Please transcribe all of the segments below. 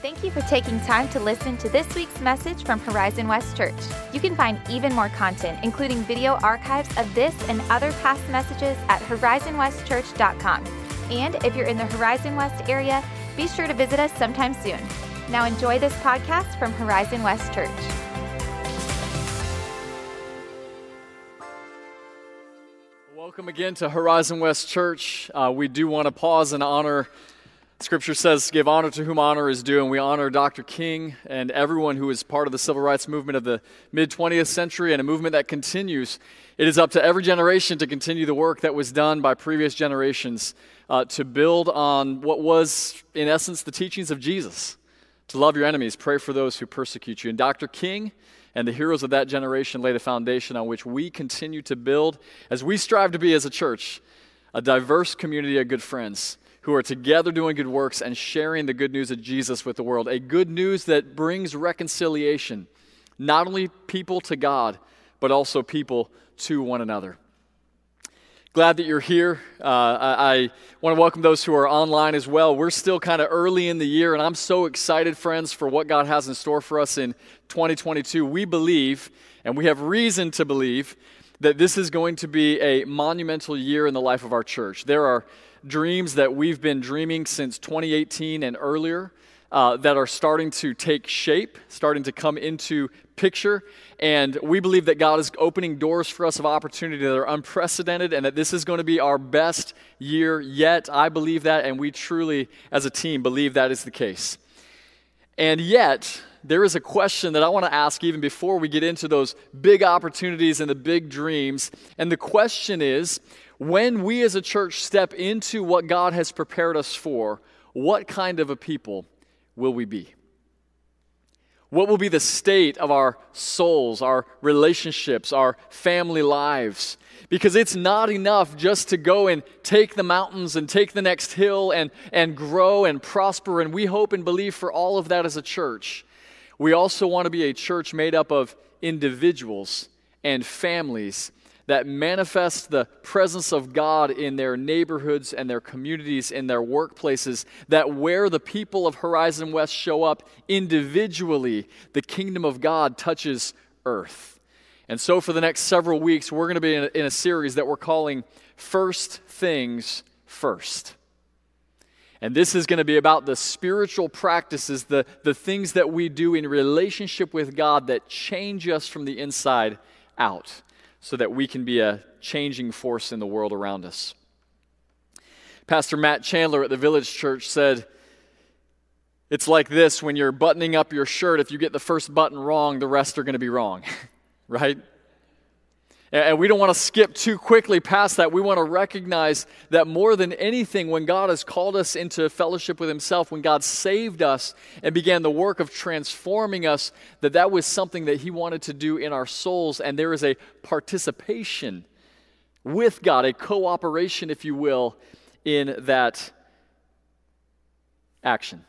Thank you for taking time to listen to this week's message from Horizon West Church. You can find even more content, including video archives of this and other past messages at horizonwestchurch.com. And if you're in the Horizon West area, be sure to visit us sometime soon. Now enjoy this podcast from Horizon West Church. Welcome again to Horizon West Church. Uh, we do want to pause and honor Scripture says, give honor to whom honor is due, and we honor Dr. King and everyone who is part of the civil rights movement of the mid 20th century and a movement that continues. It is up to every generation to continue the work that was done by previous generations uh, to build on what was, in essence, the teachings of Jesus to love your enemies, pray for those who persecute you. And Dr. King and the heroes of that generation laid a foundation on which we continue to build as we strive to be as a church, a diverse community of good friends who are together doing good works and sharing the good news of Jesus with the world. A good news that brings reconciliation, not only people to God, but also people to one another. Glad that you're here. Uh, I, I want to welcome those who are online as well. We're still kind of early in the year, and I'm so excited, friends, for what God has in store for us in 2022. We believe, and we have reason to believe, that this is going to be a monumental year in the life of our church. There are dreams that we've been dreaming since 2018 and earlier uh, that are starting to take shape, starting to come into picture. And we believe that God is opening doors for us of opportunity that are unprecedented and that this is going to be our best year yet. I believe that, and we truly, as a team, believe that is the case. And yet, there is a question that I want to ask even before we get into those big opportunities and the big dreams. And the question is when we as a church step into what God has prepared us for, what kind of a people will we be? What will be the state of our souls, our relationships, our family lives? Because it's not enough just to go and take the mountains and take the next hill and, and grow and prosper. And we hope and believe for all of that as a church. We also want to be a church made up of individuals and families that manifest the presence of God in their neighborhoods and their communities, in their workplaces, that where the people of Horizon West show up individually, the kingdom of God touches earth. And so, for the next several weeks, we're going to be in a, in a series that we're calling First Things First. And this is going to be about the spiritual practices, the, the things that we do in relationship with God that change us from the inside out so that we can be a changing force in the world around us. Pastor Matt Chandler at the Village Church said, It's like this when you're buttoning up your shirt, if you get the first button wrong, the rest are going to be wrong, right? And we don't want to skip too quickly past that. We want to recognize that more than anything, when God has called us into fellowship with Himself, when God saved us and began the work of transforming us, that that was something that He wanted to do in our souls. And there is a participation with God, a cooperation, if you will, in that action.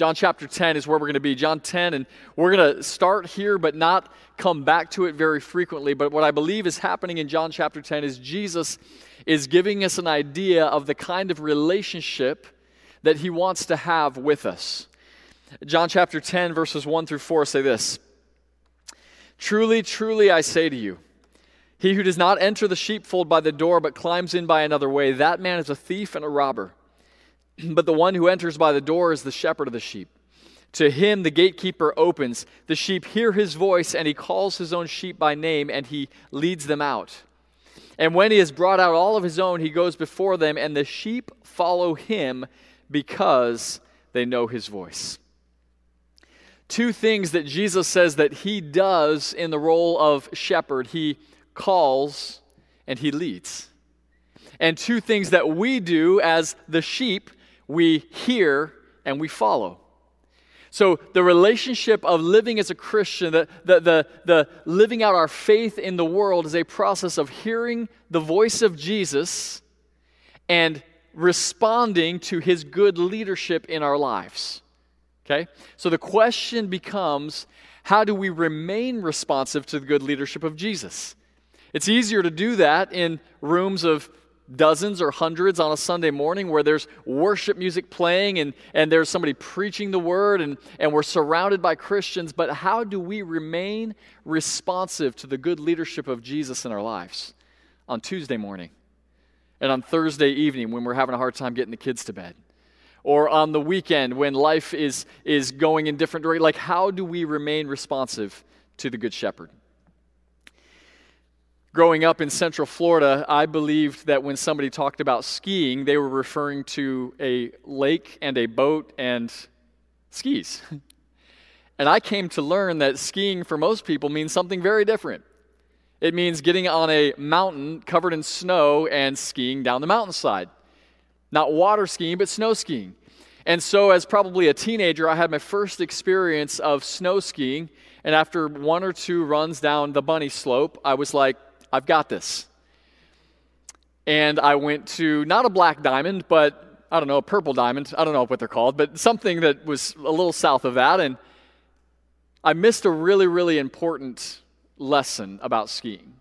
John chapter 10 is where we're going to be. John 10, and we're going to start here, but not come back to it very frequently. But what I believe is happening in John chapter 10 is Jesus is giving us an idea of the kind of relationship that he wants to have with us. John chapter 10, verses 1 through 4 say this Truly, truly, I say to you, he who does not enter the sheepfold by the door, but climbs in by another way, that man is a thief and a robber. But the one who enters by the door is the shepherd of the sheep. To him the gatekeeper opens. The sheep hear his voice, and he calls his own sheep by name, and he leads them out. And when he has brought out all of his own, he goes before them, and the sheep follow him because they know his voice. Two things that Jesus says that he does in the role of shepherd he calls and he leads. And two things that we do as the sheep we hear and we follow. So, the relationship of living as a Christian, the, the, the, the, living out our faith in the world, is a process of hearing the voice of Jesus and responding to his good leadership in our lives. Okay? So, the question becomes how do we remain responsive to the good leadership of Jesus? It's easier to do that in rooms of dozens or hundreds on a Sunday morning where there's worship music playing and, and there's somebody preaching the word and, and we're surrounded by Christians. But how do we remain responsive to the good leadership of Jesus in our lives on Tuesday morning and on Thursday evening when we're having a hard time getting the kids to bed? Or on the weekend when life is, is going in different directions? Like, how do we remain responsive to the Good Shepherd? Growing up in Central Florida, I believed that when somebody talked about skiing, they were referring to a lake and a boat and skis. and I came to learn that skiing for most people means something very different. It means getting on a mountain covered in snow and skiing down the mountainside. Not water skiing, but snow skiing. And so, as probably a teenager, I had my first experience of snow skiing. And after one or two runs down the bunny slope, I was like, I've got this. And I went to not a black diamond, but I don't know, a purple diamond. I don't know what they're called, but something that was a little south of that. And I missed a really, really important lesson about skiing.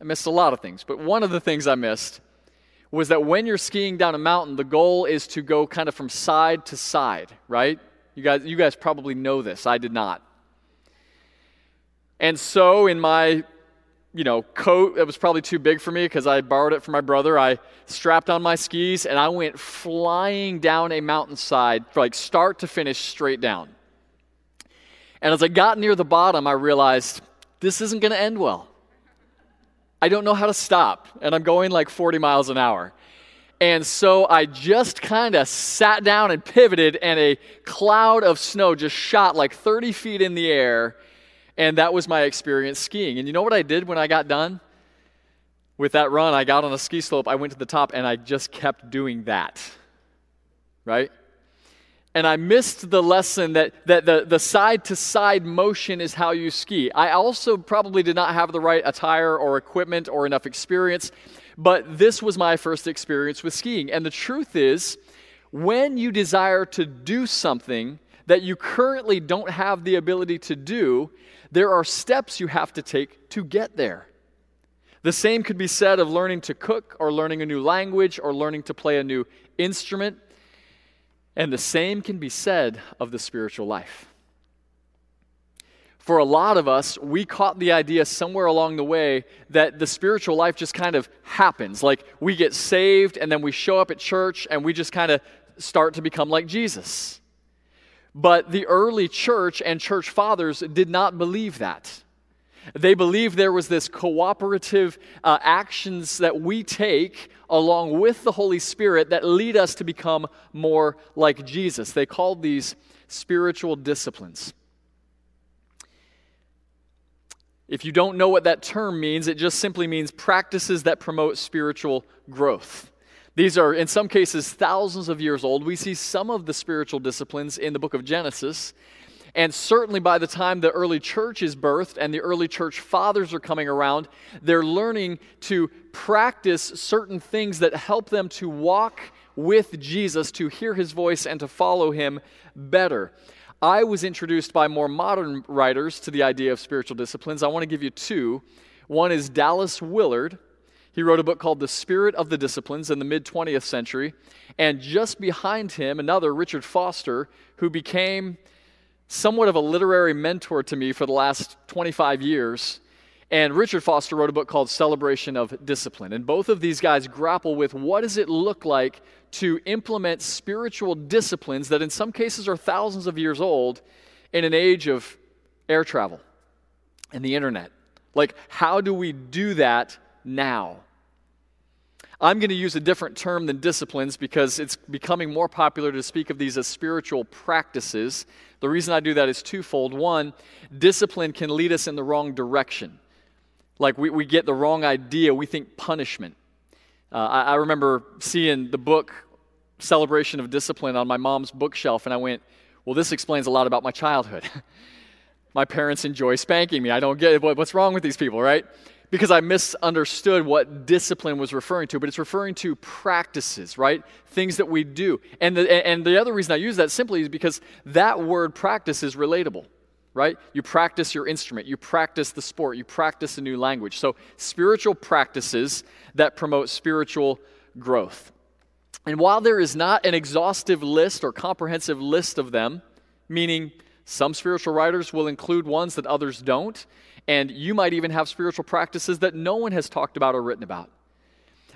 I missed a lot of things, but one of the things I missed was that when you're skiing down a mountain, the goal is to go kind of from side to side, right? You guys, you guys probably know this. I did not. And so, in my you know, coat that was probably too big for me because I borrowed it from my brother. I strapped on my skis and I went flying down a mountainside, like start to finish, straight down. And as I got near the bottom, I realized this isn't going to end well. I don't know how to stop, and I'm going like 40 miles an hour. And so I just kind of sat down and pivoted, and a cloud of snow just shot like 30 feet in the air and that was my experience skiing. And you know what I did when I got done? With that run, I got on a ski slope, I went to the top, and I just kept doing that. Right? And I missed the lesson that, that the, the side to side motion is how you ski. I also probably did not have the right attire or equipment or enough experience, but this was my first experience with skiing. And the truth is, when you desire to do something that you currently don't have the ability to do, there are steps you have to take to get there. The same could be said of learning to cook or learning a new language or learning to play a new instrument. And the same can be said of the spiritual life. For a lot of us, we caught the idea somewhere along the way that the spiritual life just kind of happens. Like we get saved and then we show up at church and we just kind of start to become like Jesus. But the early church and church fathers did not believe that. They believed there was this cooperative uh, actions that we take along with the Holy Spirit that lead us to become more like Jesus. They called these spiritual disciplines. If you don't know what that term means, it just simply means practices that promote spiritual growth. These are, in some cases, thousands of years old. We see some of the spiritual disciplines in the book of Genesis. And certainly by the time the early church is birthed and the early church fathers are coming around, they're learning to practice certain things that help them to walk with Jesus, to hear his voice, and to follow him better. I was introduced by more modern writers to the idea of spiritual disciplines. I want to give you two. One is Dallas Willard he wrote a book called The Spirit of the Disciplines in the mid 20th century. And just behind him, another, Richard Foster, who became somewhat of a literary mentor to me for the last 25 years. And Richard Foster wrote a book called Celebration of Discipline. And both of these guys grapple with what does it look like to implement spiritual disciplines that in some cases are thousands of years old in an age of air travel and the internet. Like, how do we do that now? I'm going to use a different term than disciplines because it's becoming more popular to speak of these as spiritual practices. The reason I do that is twofold. One, discipline can lead us in the wrong direction. Like we, we get the wrong idea, we think punishment. Uh, I, I remember seeing the book Celebration of Discipline on my mom's bookshelf, and I went, Well, this explains a lot about my childhood. my parents enjoy spanking me. I don't get it. What's wrong with these people, right? Because I misunderstood what discipline was referring to, but it's referring to practices, right? Things that we do. And the, and the other reason I use that simply is because that word practice is relatable. right? You practice your instrument, you practice the sport, you practice a new language. So, spiritual practices that promote spiritual growth. And while there is not an exhaustive list or comprehensive list of them, meaning some spiritual writers will include ones that others don't, and you might even have spiritual practices that no one has talked about or written about.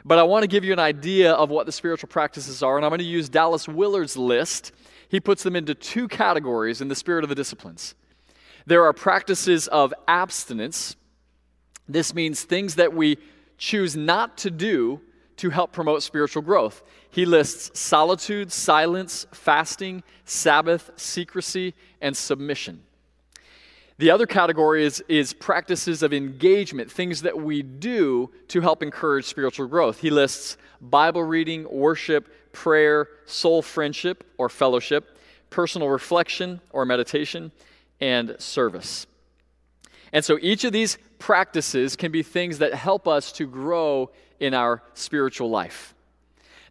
But I want to give you an idea of what the spiritual practices are, and I'm going to use Dallas Willard's list. He puts them into two categories in the spirit of the disciplines. There are practices of abstinence. This means things that we choose not to do to help promote spiritual growth. He lists solitude, silence, fasting, Sabbath, secrecy, and submission. The other category is, is practices of engagement, things that we do to help encourage spiritual growth. He lists Bible reading, worship, prayer, soul friendship or fellowship, personal reflection or meditation, and service. And so each of these practices can be things that help us to grow in our spiritual life.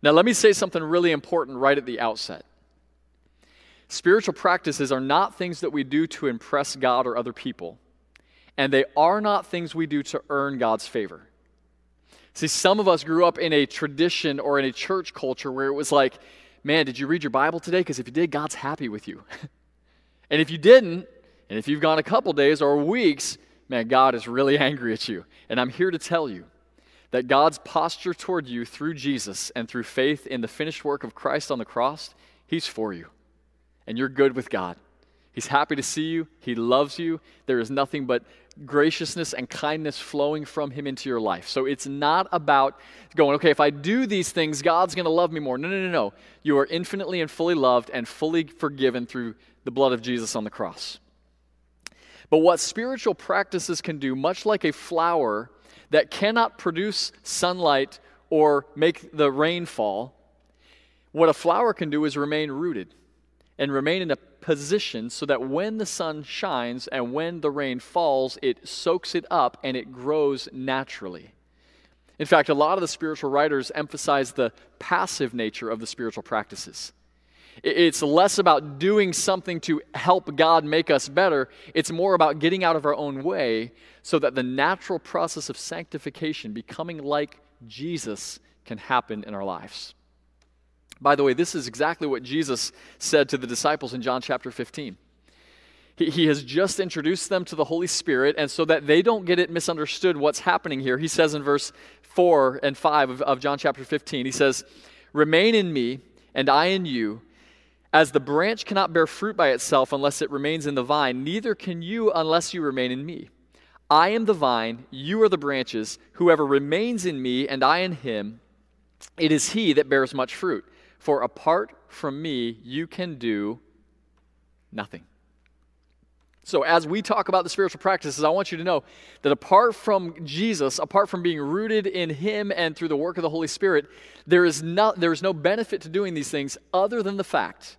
Now, let me say something really important right at the outset. Spiritual practices are not things that we do to impress God or other people, and they are not things we do to earn God's favor. See, some of us grew up in a tradition or in a church culture where it was like, man, did you read your Bible today? Because if you did, God's happy with you. and if you didn't, and if you've gone a couple days or weeks, man, God is really angry at you. And I'm here to tell you that God's posture toward you through Jesus and through faith in the finished work of Christ on the cross, He's for you and you're good with God. He's happy to see you. He loves you. There is nothing but graciousness and kindness flowing from Him into your life. So it's not about going, okay, if I do these things, God's going to love me more. No, no, no, no. You are infinitely and fully loved and fully forgiven through the blood of Jesus on the cross. But what spiritual practices can do, much like a flower that cannot produce sunlight or make the rain fall, what a flower can do is remain rooted and remain in a position so that when the sun shines and when the rain falls, it soaks it up and it grows naturally. In fact, a lot of the spiritual writers emphasize the passive nature of the spiritual practices. It's less about doing something to help God make us better. It's more about getting out of our own way so that the natural process of sanctification, becoming like Jesus, can happen in our lives. By the way, this is exactly what Jesus said to the disciples in John chapter 15. He, he has just introduced them to the Holy Spirit, and so that they don't get it misunderstood what's happening here, he says in verse 4 and 5 of, of John chapter 15, he says, Remain in me, and I in you. As the branch cannot bear fruit by itself unless it remains in the vine, neither can you unless you remain in me. I am the vine, you are the branches. Whoever remains in me and I in him, it is he that bears much fruit. For apart from me, you can do nothing. So, as we talk about the spiritual practices, I want you to know that apart from Jesus, apart from being rooted in Him and through the work of the Holy Spirit, there is, no, there is no benefit to doing these things other than the fact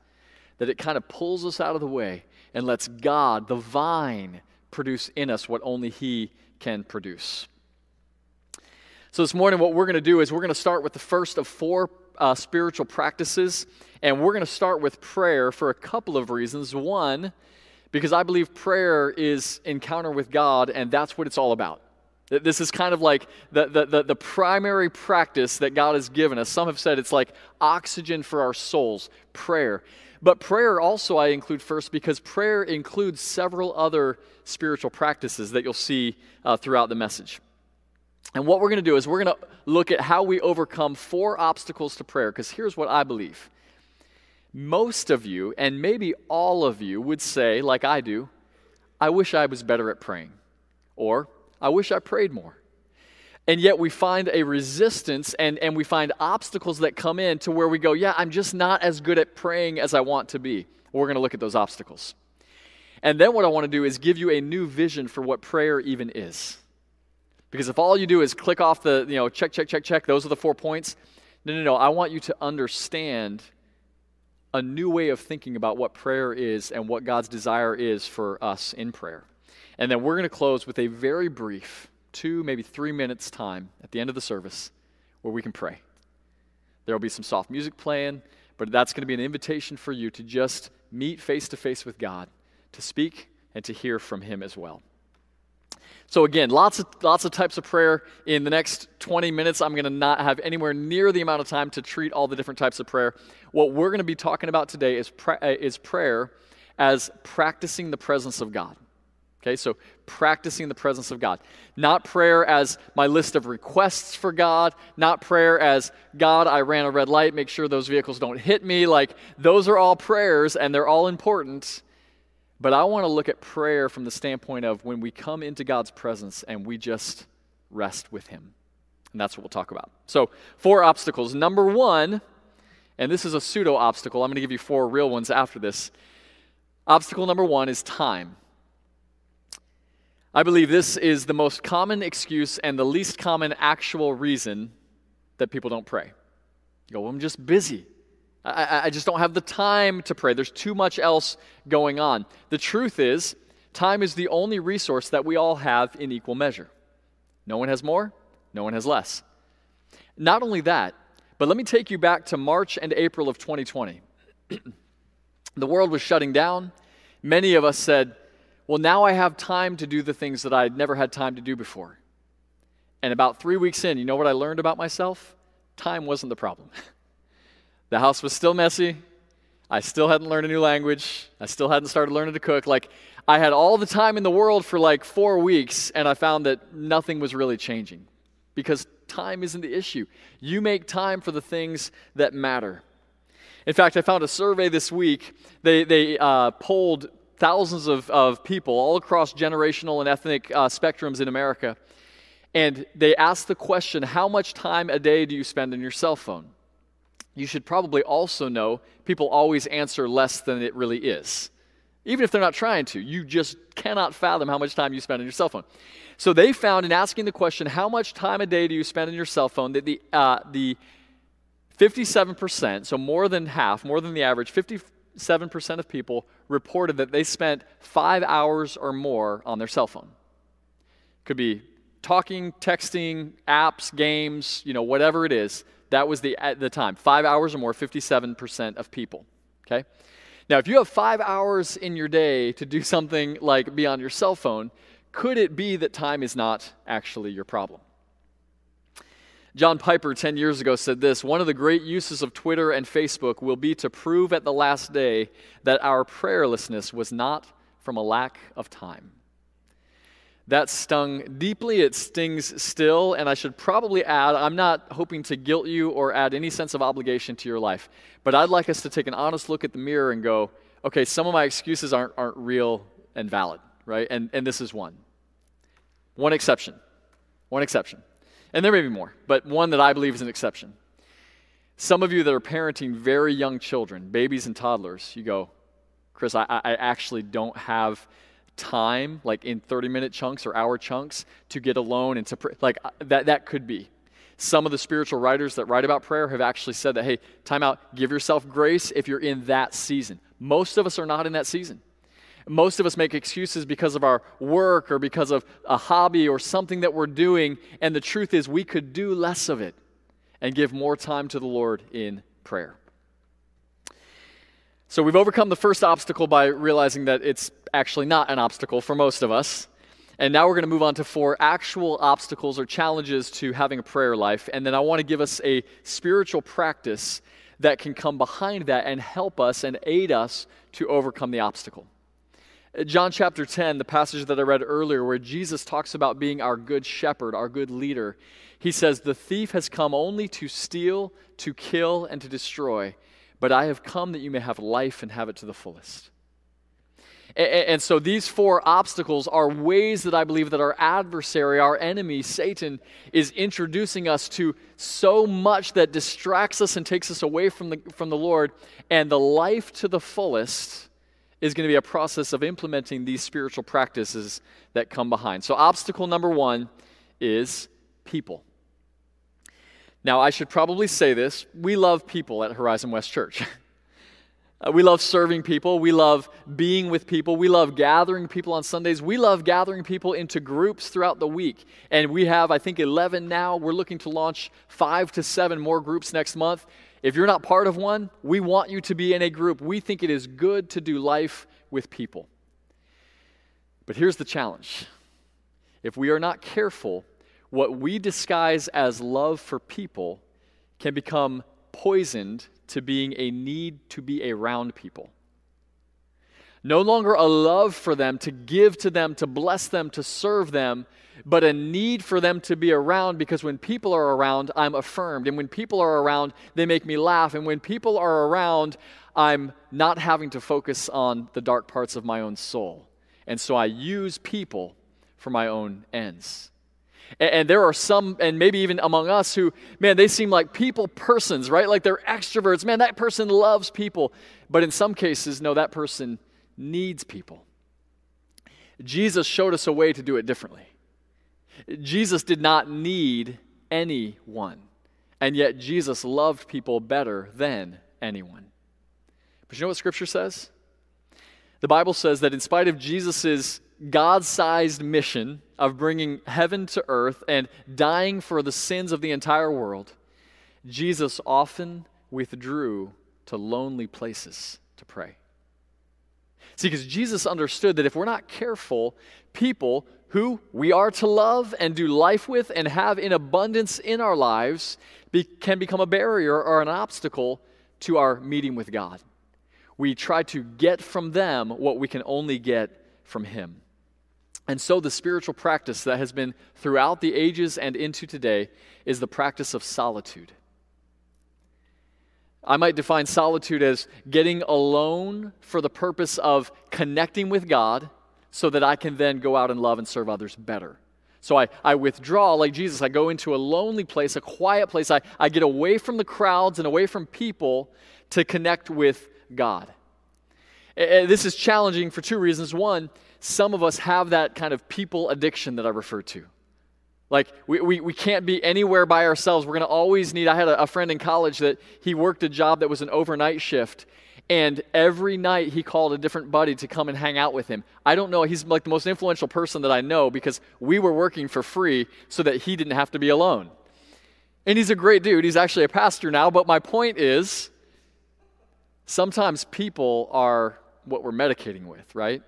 that it kind of pulls us out of the way and lets God, the vine, produce in us what only He can produce. So, this morning, what we're going to do is we're going to start with the first of four uh, spiritual practices, and we're going to start with prayer for a couple of reasons. One, because I believe prayer is encounter with God, and that's what it's all about. This is kind of like the, the, the, primary practice that God has given us. Some have said it's like oxygen for our souls, prayer. But prayer also I include first because prayer includes several other spiritual practices that you'll see uh, throughout the message. And what we're going to do is we're going to look at how we overcome four obstacles to prayer, because here's what I believe. Most of you, and maybe all of you, would say, like I do, I wish I was better at praying, or I wish I prayed more. And yet we find a resistance and, and we find obstacles that come in to where we go, yeah, I'm just not as good at praying as I want to be. We're going to look at those obstacles. And then what I want to do is give you a new vision for what prayer even is. Because if all you do is click off the, you know, check, check, check, check, those are the four points. No, no, no. I want you to understand a new way of thinking about what prayer is and what God's desire is for us in prayer. And then we're going to close with a very brief, two, maybe three minutes time at the end of the service where we can pray. There will be some soft music playing, but that's going to be an invitation for you to just meet face to face with God, to speak and to hear from Him as well. So again, lots of lots of types of prayer. In the next 20 minutes, I'm going to not have anywhere near the amount of time to treat all the different types of prayer. What we're going to be talking about today is pra- uh, is prayer as practicing the presence of God. Okay, so practicing the presence of God. Not prayer as my list of requests for God, not prayer as God, I ran a red light, make sure those vehicles don't hit me. Like, those are all prayers and they're all important. But I want to look at prayer from the standpoint of when we come into God's presence and we just rest with Him. And that's what we'll talk about. So, four obstacles. Number one, and this is a pseudo obstacle, I'm going to give you four real ones after this. Obstacle number one is time. I believe this is the most common excuse and the least common actual reason that people don't pray. You go, well, I'm just busy. I, I just don't have the time to pray. There's too much else going on. The truth is, time is the only resource that we all have in equal measure. No one has more, no one has less. Not only that, but let me take you back to March and April of 2020. the world was shutting down. Many of us said, Well, now I have time to do the things that I'd never had time to do before. And about three weeks in, you know what I learned about myself? Time wasn't the problem. The house was still messy. I still hadn't learned a new language. I still hadn't started learning to cook. Like, I had all the time in the world for like four weeks, and I found that nothing was really changing because time isn't the issue. You make time for the things that matter. In fact, I found a survey this week. They, they uh, polled thousands of, of people all across generational and ethnic uh, spectrums in America. And they asked the question How much time a day do you spend on your cell phone? You should probably also know people always answer less than it really is. Even if they're not trying to, you just cannot fathom how much time you spend on your cell phone. So they found in asking the question, how much time a day do you spend on your cell phone, that the, uh, the 57%, so more than half, more than the average, 57% of people reported that they spent five hours or more on their cell phone. Could be talking, texting, apps, games, you know, whatever it is. That was the, at the time. Five hours or more, 57% of people. Okay? Now, if you have five hours in your day to do something like be on your cell phone, could it be that time is not actually your problem? John Piper, 10 years ago, said this One of the great uses of Twitter and Facebook will be to prove at the last day that our prayerlessness was not from a lack of time. That stung deeply. It stings still. And I should probably add I'm not hoping to guilt you or add any sense of obligation to your life. But I'd like us to take an honest look at the mirror and go, okay, some of my excuses aren't, aren't real and valid, right? And, and this is one. One exception. One exception. And there may be more, but one that I believe is an exception. Some of you that are parenting very young children, babies and toddlers, you go, Chris, I, I actually don't have time, like in 30 minute chunks or hour chunks, to get alone and to pray. Like uh, that, that could be. Some of the spiritual writers that write about prayer have actually said that, hey, time out, give yourself grace if you're in that season. Most of us are not in that season. Most of us make excuses because of our work or because of a hobby or something that we're doing. And the truth is, we could do less of it and give more time to the Lord in prayer. So we've overcome the first obstacle by realizing that it's actually not an obstacle for most of us. And now we're going to move on to four actual obstacles or challenges to having a prayer life. And then I want to give us a spiritual practice that can come behind that and help us and aid us to overcome the obstacle. Uh, John chapter 10, the passage that I read earlier, where Jesus talks about being our good shepherd, our good leader, he says, The thief has come only to steal, to kill, and to destroy but I have come that you may have life and have it to the fullest. And, so these four obstacles are ways that I believe that our adversary, our enemy, Satan, is introducing us to so much that distracts us and takes us away from the, from the Lord. And the life to the fullest is going to be a process of implementing these spiritual practices that come behind. So, obstacle number one is people. Now, I should probably say this we love people at Horizon West Church. Uh, we love serving people. We love being with people. We love gathering people on Sundays. We love gathering people into groups throughout the week. And we have, I think, 11 now. We're looking to launch five to seven more groups next month. If you're not part of one, we want you to be in a group. We think it is good to do life with people. But here's the challenge if we are not careful, what we disguise as love for people can become poisoned to being a need to be around people. No longer a love for them, to give to them, to bless them, to serve them, but a need for them to be around because when people are around, I'm affirmed. And when people are around, they make me laugh. And when people are around, I'm not having to focus on the dark parts of my own soul. And so I use people for my own ends. And, there are some, and maybe even among us, who, man, they seem like people persons, right? Like they're extroverts. Man, that person loves people. But in some cases, no, that person needs people. Jesus showed us a way to do it differently. Jesus did not need anyone, and yet Jesus loved people better than anyone. But you know what Scripture says? The Bible says that in spite of Jesus' God sized mission of bringing heaven to earth and dying for the sins of the entire world, Jesus often withdrew to lonely places to pray. See, because Jesus understood that if we're not careful, people who we are to love and do life with and have in abundance in our lives be, can become a barrier or an obstacle to our meeting with God. We try to get from them what we can only get from Him. And so, the spiritual practice that has been throughout the ages and into today is the practice of solitude. I might define solitude as getting alone for the purpose of connecting with God so that I can then go out and love and serve others better. So I, I withdraw like Jesus. I go into a lonely place, a quiet place. I, I get away from the crowds and away from people to connect with God. And this is challenging for two reasons. One, some of us have that kind of people addiction that I refer to. Like, we, we, we can't be anywhere by ourselves. We're going to always need. I had a, a friend in college that he worked a job that was an overnight shift. And every night he called a different buddy to come and hang out with him. I don't know, he's like the most influential person that I know because we were working for free so that he didn't have to be alone. And he's a great dude. He's actually a pastor now. But my point is sometimes people are what we're medicating with, right?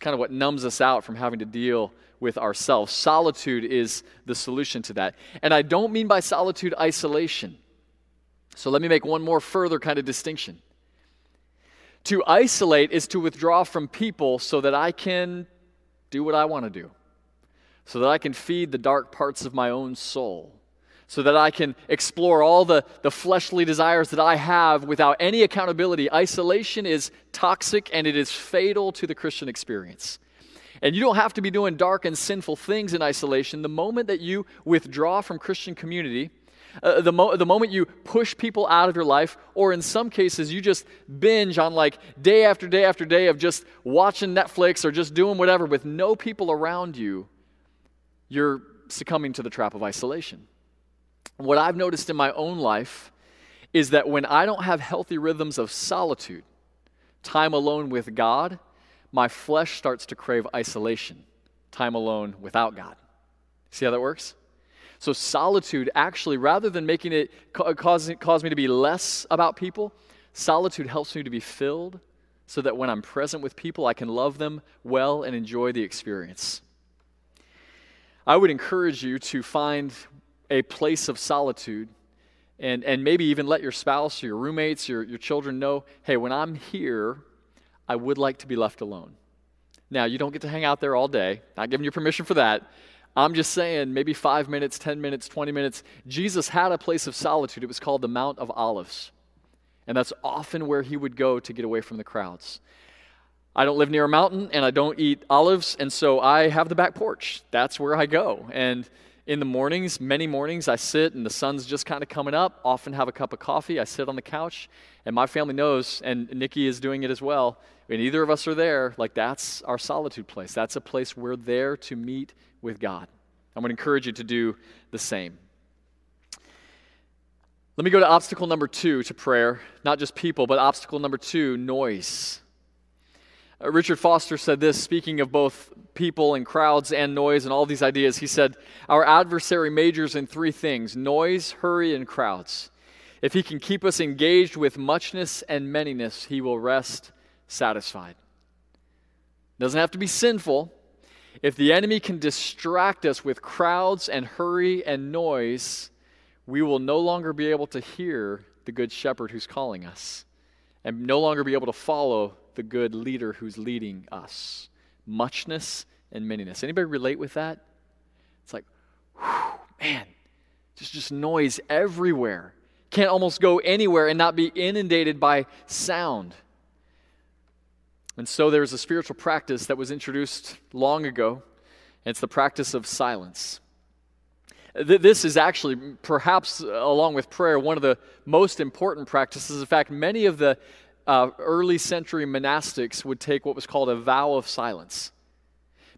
It's kind of what numbs us out from having to deal with ourselves. Solitude is the solution to that. And I don't mean by solitude isolation. So let me make one more further kind of distinction. To isolate is to withdraw from people so that I can do what I want to do, so that I can feed the dark parts of my own soul, so that I can explore all the, the fleshly desires that I have without any accountability. Isolation is toxic and it is fatal to the Christian experience. And you don't have to be doing dark and sinful things in isolation. The moment that you withdraw from Christian community, uh, the, mo- the moment you push people out of your life, or in some cases, you just binge on like day after day after day of just watching Netflix or just doing whatever with no people around you, you're succumbing to the trap of isolation. What I've noticed in my own life is that when I don't have healthy rhythms of solitude, time alone with God, my flesh starts to crave isolation, time alone without God. See how that works? So, solitude actually, rather than making it cause, cause me to be less about people, solitude helps me to be filled so that when I'm present with people, I can love them well and enjoy the experience. I would encourage you to find a place of solitude and, and maybe even let your spouse or your roommates, your, your children know hey, when I'm here, I would like to be left alone. Now, you don't get to hang out there all day, not giving you permission for that. I'm just saying, maybe five minutes, 10 minutes, 20 minutes. Jesus had a place of solitude. It was called the Mount of Olives. And that's often where he would go to get away from the crowds. I don't live near a mountain and I don't eat olives, and so I have the back porch. That's where I go. And in the mornings, many mornings, I sit and the sun's just kind of coming up, often have a cup of coffee. I sit on the couch, and my family knows, and Nikki is doing it as well. And either of us are there, like that's our solitude place. That's a place we're there to meet with God. I'm going to encourage you to do the same. Let me go to obstacle number two to prayer. Not just people, but obstacle number two noise. Uh, Richard Foster said this, speaking of both people and crowds and noise and all these ideas. He said, Our adversary majors in three things noise, hurry, and crowds. If he can keep us engaged with muchness and manyness, he will rest satisfied. doesn't have to be sinful. If the enemy can distract us with crowds and hurry and noise, we will no longer be able to hear the good shepherd who's calling us and no longer be able to follow the good leader who's leading us. Muchness and manyness. Anybody relate with that? It's like, whew, man, just just noise everywhere. Can't almost go anywhere and not be inundated by sound. And so there's a spiritual practice that was introduced long ago, and it's the practice of silence. This is actually, perhaps uh, along with prayer, one of the most important practices. In fact, many of the uh, early century monastics would take what was called a vow of silence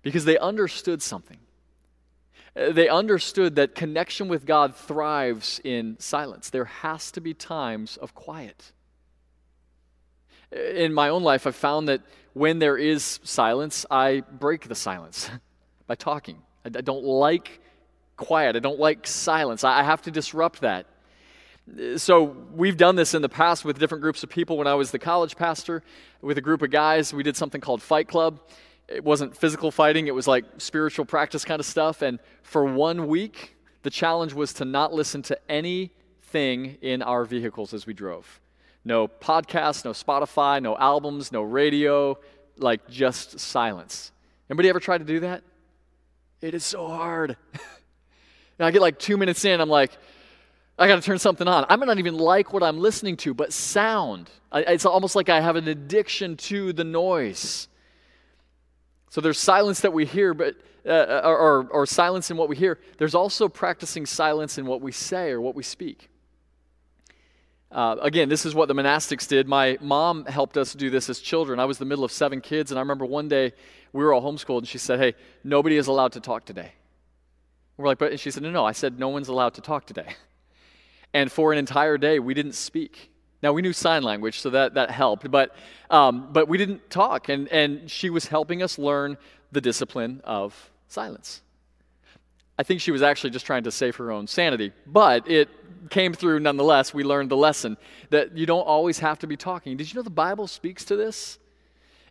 because they understood something. Uh, they understood that connection with God thrives in silence. There has to be times of quiet. In my own life, I've found that when there is silence, I break the silence by talking. I don't like quiet. I don't like silence. I have to disrupt that. So, we've done this in the past with different groups of people. When I was the college pastor, with a group of guys, we did something called Fight Club. It wasn't physical fighting, it was like spiritual practice kind of stuff. And for one week, the challenge was to not listen to anything in our vehicles as we drove. No podcasts, no Spotify, no albums, no radio, like just silence. Anybody ever tried to do that? It is so hard. And I get like two minutes in, I'm like, I got to turn something on. I might not even like what I'm listening to, but sound. It's almost like I have an addiction to the noise. So there's silence that we hear, but uh, or, or silence in what we hear. There's also practicing silence in what we say or what we speak. Uh, again, this is what the monastics did. My mom helped us do this as children. I was the middle of seven kids, and I remember one day we were all homeschooled, and she said, Hey, nobody is allowed to talk today. We're like, but and she said, no, no. I said, no one's allowed to talk today. And for an entire day, we didn't speak. Now we knew sign language, so that that helped, but um, but we didn't talk, and and she was helping us learn the discipline of silence. I think she was actually just trying to save her own sanity, but it came through nonetheless. We learned the lesson that you don't always have to be talking. Did you know the Bible speaks to this?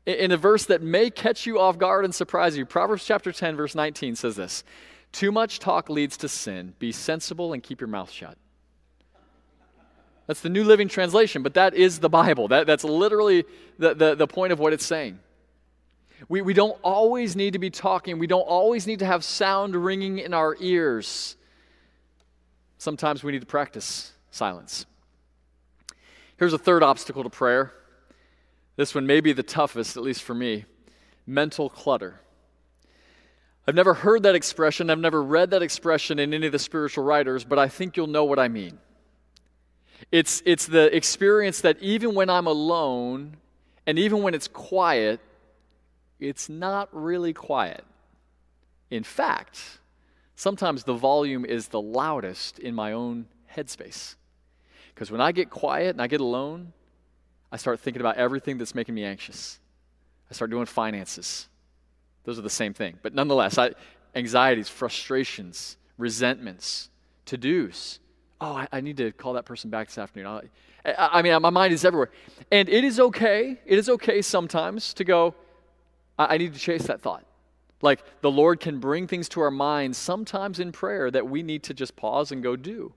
In a verse that may catch you off guard and surprise you, Proverbs chapter 10, verse 19 says this too much talk leads to sin. Be sensible and keep your mouth shut. That's the New Living Translation, but that is the Bible. That, that's literally the, the, the point of what it's saying. We, we don't always need to be talking, we don't always need to have sound ringing in our ears. Sometimes we need to practice silence. Here's a third obstacle to prayer. This one may be the toughest, at least for me mental clutter. I've never heard that expression, I've never read that expression in any of the spiritual writers, but I think you'll know what I mean. It's, it's the experience that even when I'm alone, and even when it's quiet, it's not really quiet. In fact, sometimes the volume is the loudest in my own headspace. Because when I get quiet and I get alone, I start thinking about everything that's making me anxious. I start doing finances. Those are the same thing. But nonetheless, I, anxieties, frustrations, resentments, to dos. Oh, I, I, need to call that person back this afternoon. I, I, mean, my mind is everywhere. And it is okay. It is okay sometimes to go, I, I need to chase that thought. Like the Lord can bring things to our minds sometimes in prayer that we need to just pause and go do.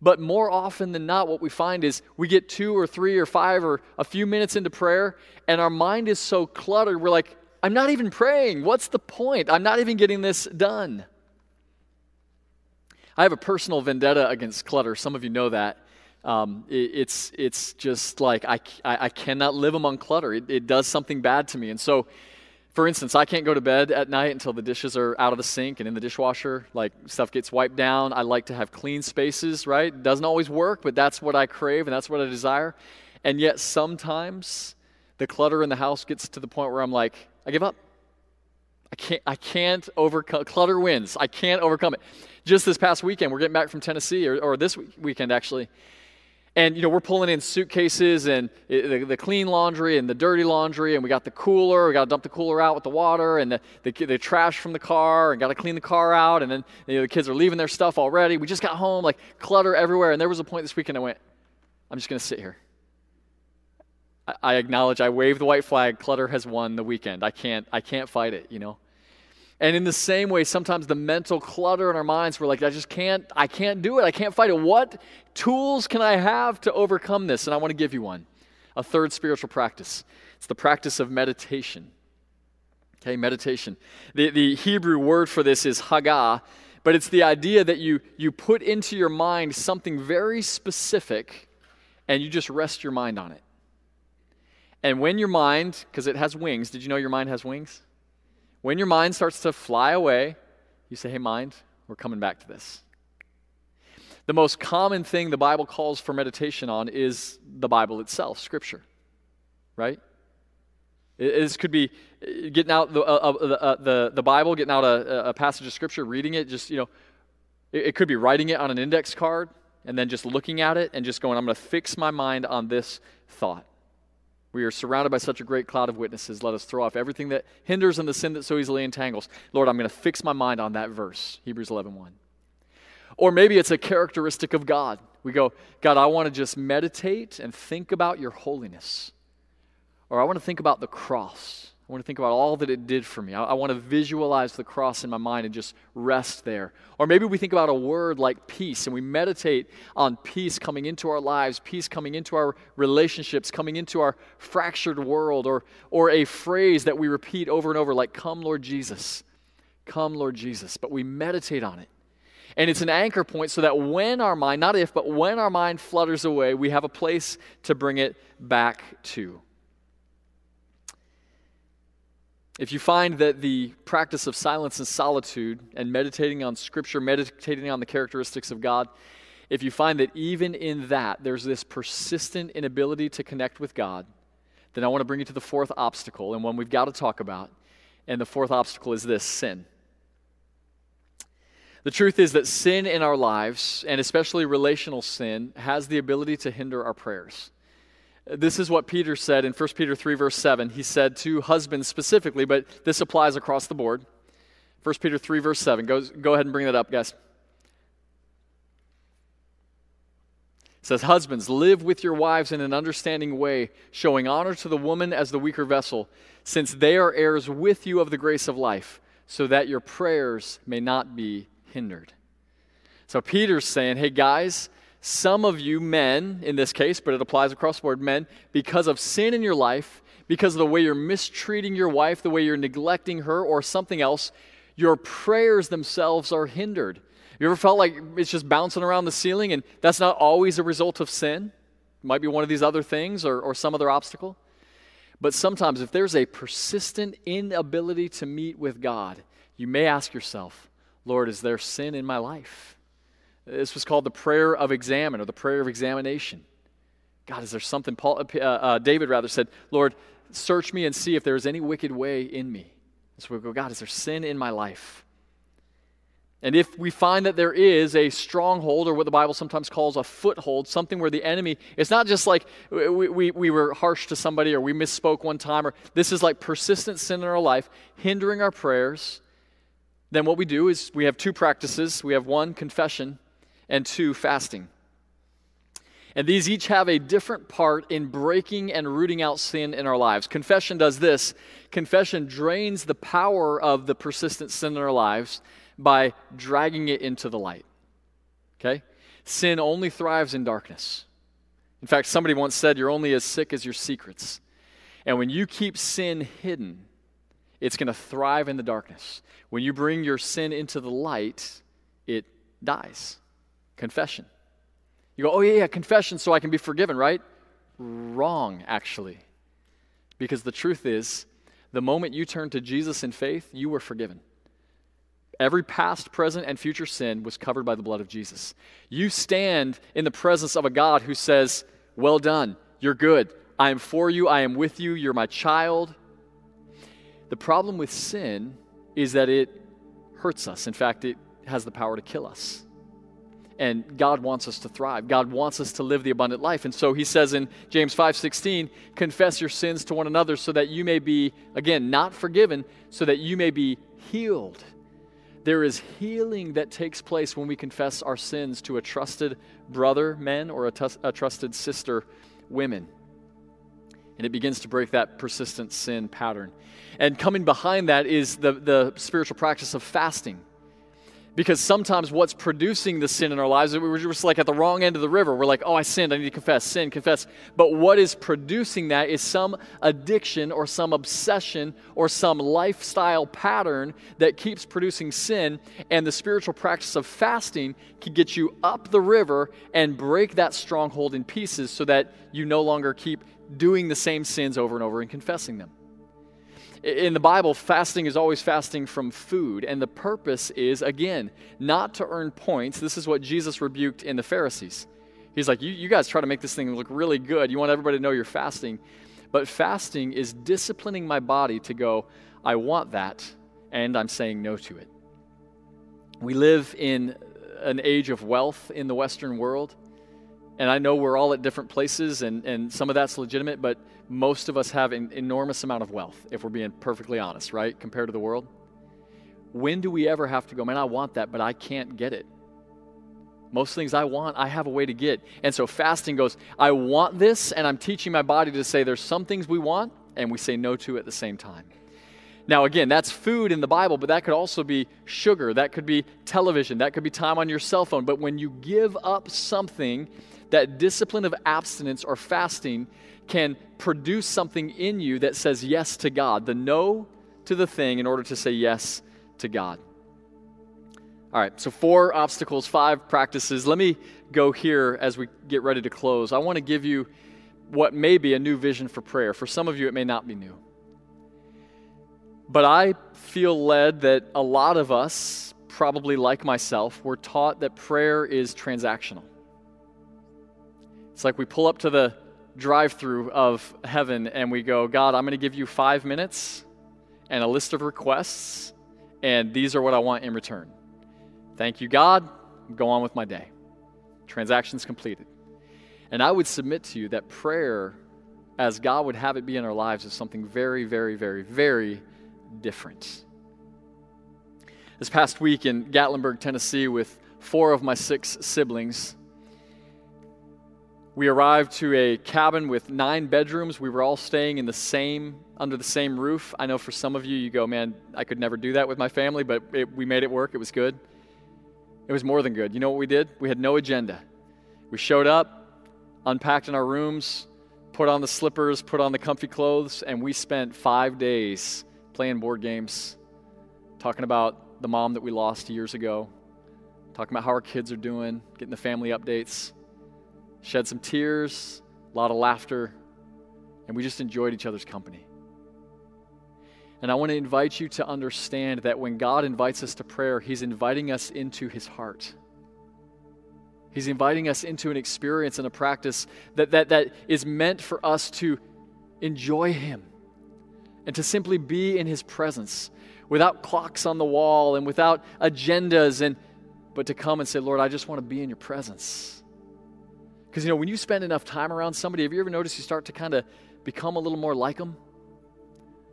But more often than not, what we find is we get two or three or five or a few minutes into prayer, and our mind is so cluttered, we're like, I'm not even praying. What's the point? I'm not even getting this done. I have a personal vendetta against clutter. Some of you know that. Um, it, it's, it's just like I, I, I, cannot live among clutter. It, it does something bad to me. And so, for instance, I can't go to bed at night until the dishes are out of the sink and in the dishwasher. Like stuff gets wiped down. I like to have clean spaces, right? It doesn't always work, but that's what I crave and that's what I desire. And yet, sometimes the clutter in the house gets to the point where I'm like, I give up. I can't, I can't overcome, clutter wins. I can't overcome it. Just this past weekend, we're getting back from Tennessee, or, or this weekend actually. And, you know, we're pulling in suitcases and the, the, clean laundry and the dirty laundry, and we got the cooler. We got to dump the cooler out with the water and the, the, the trash from the car, and got to clean the car out. And then, you know, the kids are leaving their stuff already. We just got home, like clutter everywhere. And there was a point this weekend I went, I'm just going to sit here. I, I acknowledge I wave the white flag. Clutter has won the weekend. I can't, I can't fight it, you know? And in the same way, sometimes the mental clutter in our minds, we're like, I just can't, I can't do it. I can't fight it. What tools can I have to overcome this? And I want to give you one a third spiritual practice. It's the practice of meditation. Okay, meditation. The, the Hebrew word for this is haggah, but it's the idea that you, you put into your mind something very specific and you just rest your mind on it. And when your mind, because it has wings, did you know your mind has wings? When your mind starts to fly away, you say, hey, mind, we're coming back to this. The most common thing the Bible calls for meditation on is the Bible itself, Scripture, right? This could be uh, getting out the, uh, uh, the, the Bible, getting out a, a, passage of Scripture, reading it, just, you know, it, it could be writing it on an index card and then just looking at it and just going, I'm going to fix my mind on this thought. We are surrounded by such a great cloud of witnesses. Let us throw off everything that hinders and the sin that so easily entangles. Lord, I'm going to fix my mind on that verse, Hebrews 11 1. Or maybe it's a characteristic of God. We go, God, I want to just meditate and think about your holiness. Or I want to think about the cross. I want to think about all that it did for me. I, I, want to visualize the cross in my mind and just rest there. Or maybe we think about a word like peace and we meditate on peace coming into our lives, peace coming into our relationships, coming into our fractured world, or, or a phrase that we repeat over and over like, Come, Lord Jesus. Come, Lord Jesus. But we meditate on it. And it's an anchor point so that when our mind, not if, but when our mind flutters away, we have a place to bring it back to. If you find that the practice of silence and solitude and meditating on Scripture, meditating on the characteristics of God, if you find that even in that there's this persistent inability to connect with God, then I want to bring you to the fourth obstacle and one we've got to talk about. And the fourth obstacle is this sin. The truth is that sin in our lives, and especially relational sin, has the ability to hinder our prayers. This is what Peter said in 1 Peter 3, verse 7. He said to husbands specifically, but this applies across the board. 1 Peter 3, verse 7. Go, go ahead and bring that up, guys. It says, Husbands, live with your wives in an understanding way, showing honor to the woman as the weaker vessel, since they are heirs with you of the grace of life, so that your prayers may not be hindered. So Peter's saying, hey guys, some of you men, in this case, but it applies across the board, men, because of sin in your life, because of the way you're mistreating your wife, the way you're neglecting her, or something else, your prayers themselves are hindered. You ever felt like it's just bouncing around the ceiling and that's not always a result of sin? It might be one of these other things or, or some other obstacle. But sometimes, if there's a persistent inability to meet with God, you may ask yourself, Lord, is there sin in my life? This was called the prayer of examen or the prayer of examination. God, is there something? Paul, uh, uh, David rather said, Lord, search me and see if there is any wicked way in me. So we go, God, is there sin in my life? And if we find that there is a stronghold, or what the Bible sometimes calls a foothold, something where the enemy, it's not just like we, we, we were harsh to somebody or we misspoke one time, or this is like persistent sin in our life, hindering our prayers, then what we do is we have two practices we have one, confession, and two, fasting. And these each have a different part in breaking and rooting out sin in our lives. Confession does this confession drains the power of the persistent sin in our lives by dragging it into the light. Okay? Sin only thrives in darkness. In fact, somebody once said, You're only as sick as your secrets. And when you keep sin hidden, it's going to thrive in the darkness. When you bring your sin into the light, it dies. Confession. You go, oh, yeah, yeah, confession so I can be forgiven, right? Wrong, actually. Because the truth is, the moment you turn to Jesus in faith, you were forgiven. Every past, present, and future sin was covered by the blood of Jesus. You stand in the presence of a God who says, Well done, you're good. I am for you, I am with you, you're my child. The problem with sin is that it hurts us. In fact, it has the power to kill us. And God wants us to thrive. God wants us to live the abundant life. And so he says in James 5:16, confess your sins to one another so that you may be again not forgiven, so that you may be healed. There is healing that takes place when we confess our sins to a trusted brother, men, or a, t- a trusted sister, women. And it begins to break that persistent sin pattern. And coming behind that is the, the spiritual practice of fasting. Because sometimes what's producing the sin in our lives, we're just like at the wrong end of the river. We're like, oh, I sinned. I need to confess, sin, confess. But what is producing that is some addiction or some obsession or some lifestyle pattern that keeps producing sin. And the spiritual practice of fasting can get you up the river and break that stronghold in pieces so that you no longer keep doing the same sins over and over and confessing them. In the Bible, fasting is always fasting from food, and the purpose is, again, not to earn points. This is what Jesus rebuked in the Pharisees. He's like, you, you guys try to make this thing look really good. You want everybody to know you're fasting. But fasting is disciplining my body to go, I want that, and I'm saying no to it. We live in an age of wealth in the Western world. And I know we're all at different places, and, and some of that's legitimate, but most of us have an enormous amount of wealth, if we're being perfectly honest, right, compared to the world. When do we ever have to go, man, I want that, but I can't get it? Most things I want, I have a way to get. And so fasting goes, I want this, and I'm teaching my body to say there's some things we want, and we say no to at the same time. Now, again, that's food in the Bible, but that could also be sugar. That could be television. That could be time on your cell phone. But when you give up something that discipline of abstinence or fasting can produce something in you that says yes to God, the no to the thing in order to say yes to God. All right, so four obstacles, five practices. Let me go here as we get ready to close. I want to give you what may be a new vision for prayer. For some of you, it may not be new. But I feel led that a lot of us, probably like myself, were taught that prayer is transactional. It's like we pull up to the drive through of heaven and we go, God, I'm going to give you five minutes and a list of requests, and these are what I want in return. Thank you, God. Go on with my day. Transactions completed. And I would submit to you that prayer, as God would have it be in our lives, is something very, very, very, very different. This past week in Gatlinburg, Tennessee, with four of my six siblings, we arrived to a cabin with nine bedrooms. We were all staying in the same, under the same roof. I know for some of you, you go, man, I could never do that with my family, but it, we made it work. It was good. It was more than good. You know what we did? We had no agenda. We showed up, unpacked in our rooms, put on the slippers, put on the comfy clothes, and we spent five days playing board games, talking about the mom that we lost years ago, talking about how our kids are doing, getting the family updates shed some tears, a lot of laughter, and we just enjoyed each other's company. And I want to invite you to understand that when God invites us to prayer, He's inviting us into His heart. He's inviting us into an experience and a practice that, that, that is meant for us to enjoy Him and to simply be in His presence without clocks on the wall and without agendas, and, but to come and say, Lord, I just want to be in your presence. Because, you know, when you spend enough time around somebody, have you ever noticed you start to kind of become a little more like them?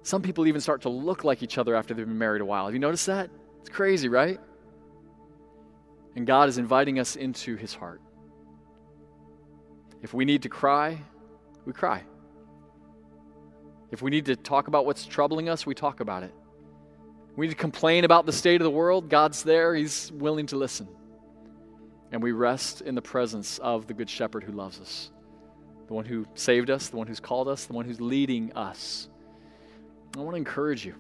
Some people even start to look like each other after they've been married a while. Have you noticed that? It's crazy, right? And God is inviting us into his heart. If we need to cry, we cry. If we need to talk about what's troubling us, we talk about it. We need to complain about the state of the world, God's there, he's willing to listen and we rest in the presence of the Good Shepherd who loves us, the one who saved us, the one who's called us, the one who's leading us. I want to encourage you.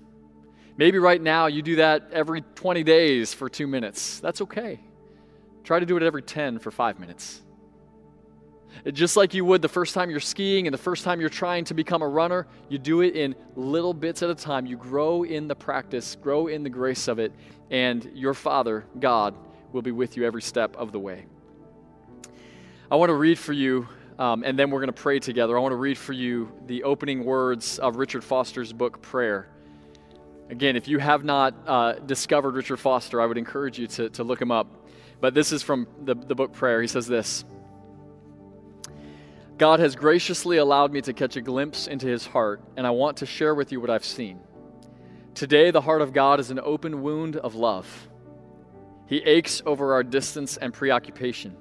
Maybe right now you do that every 20 days for two minutes. That's okay. Try to do it every 10 for five minutes. Just like you would the first time you're skiing and the first time you're trying to become a runner, you do it in little bits at a time. You grow in the practice, grow in the grace of it, and your Father, God, will be with you every step of the way. I want to read for you, um, and then we're going to pray together. I want to read for you the opening words of Richard Foster's book, Prayer. Again, if you have not uh, discovered Richard Foster, I would encourage you to, to look him up. But this is from the, the book Prayer. He says this God has graciously allowed me to catch a glimpse into his heart, and I want to share with you what I've seen. Today, the heart of God is an open wound of love. He aches over our distance and preoccupation.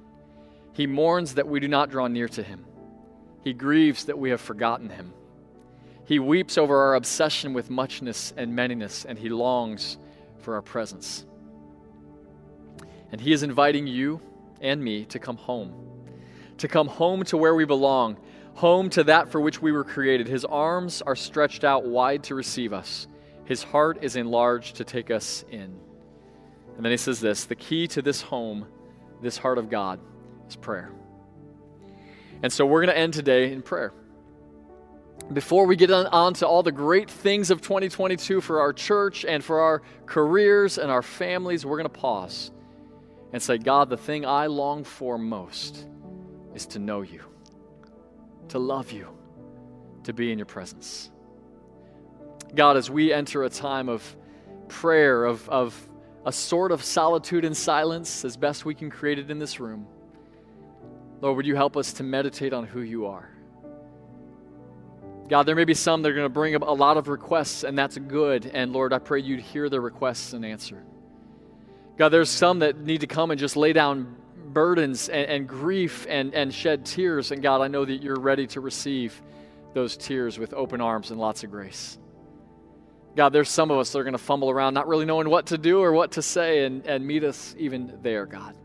He mourns that we do not draw near to him. He grieves that we have forgotten him. He weeps over our obsession with muchness and manyness, and he longs for our presence. And he is inviting you and me to come home, to come home to where we belong, home to that for which we were created. His arms are stretched out wide to receive us, his heart is enlarged to take us in. And then he says this the key to this home, this heart of God, is prayer. And so we're going to end today in prayer. Before we get on, on, to all the great things of 2022 for our church and for our careers and our families, we're going to pause and say, God, the thing I long for most is to know you, to love you, to be in your presence. God, as we enter a time of prayer, of, of a sort of solitude and silence as best we can create it in this room, Lord, would you help us to meditate on who you are? God, there may be some that are going to bring up a lot of requests, and that's good. And Lord, I pray you'd hear their requests and answer. God, there's some that need to come and just lay down burdens and, and grief and, and shed tears. And God, I know that you're ready to receive those tears with open arms and lots of grace. God, there's some of us that are going to fumble around, not really knowing what to do or what to say, and, and meet us even there, God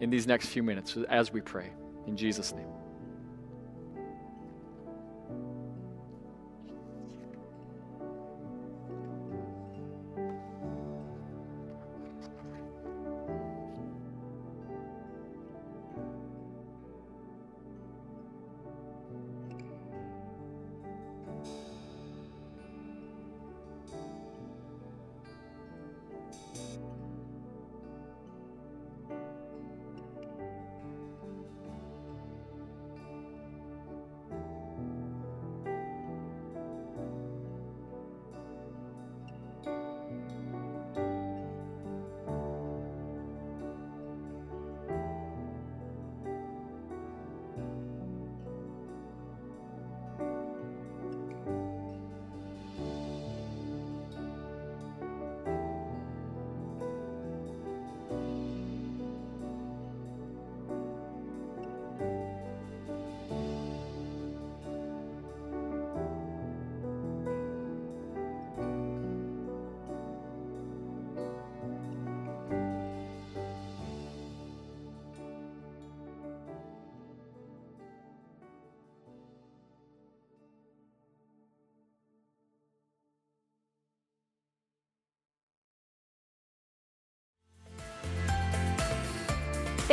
in these next few minutes as we pray. In Jesus' name.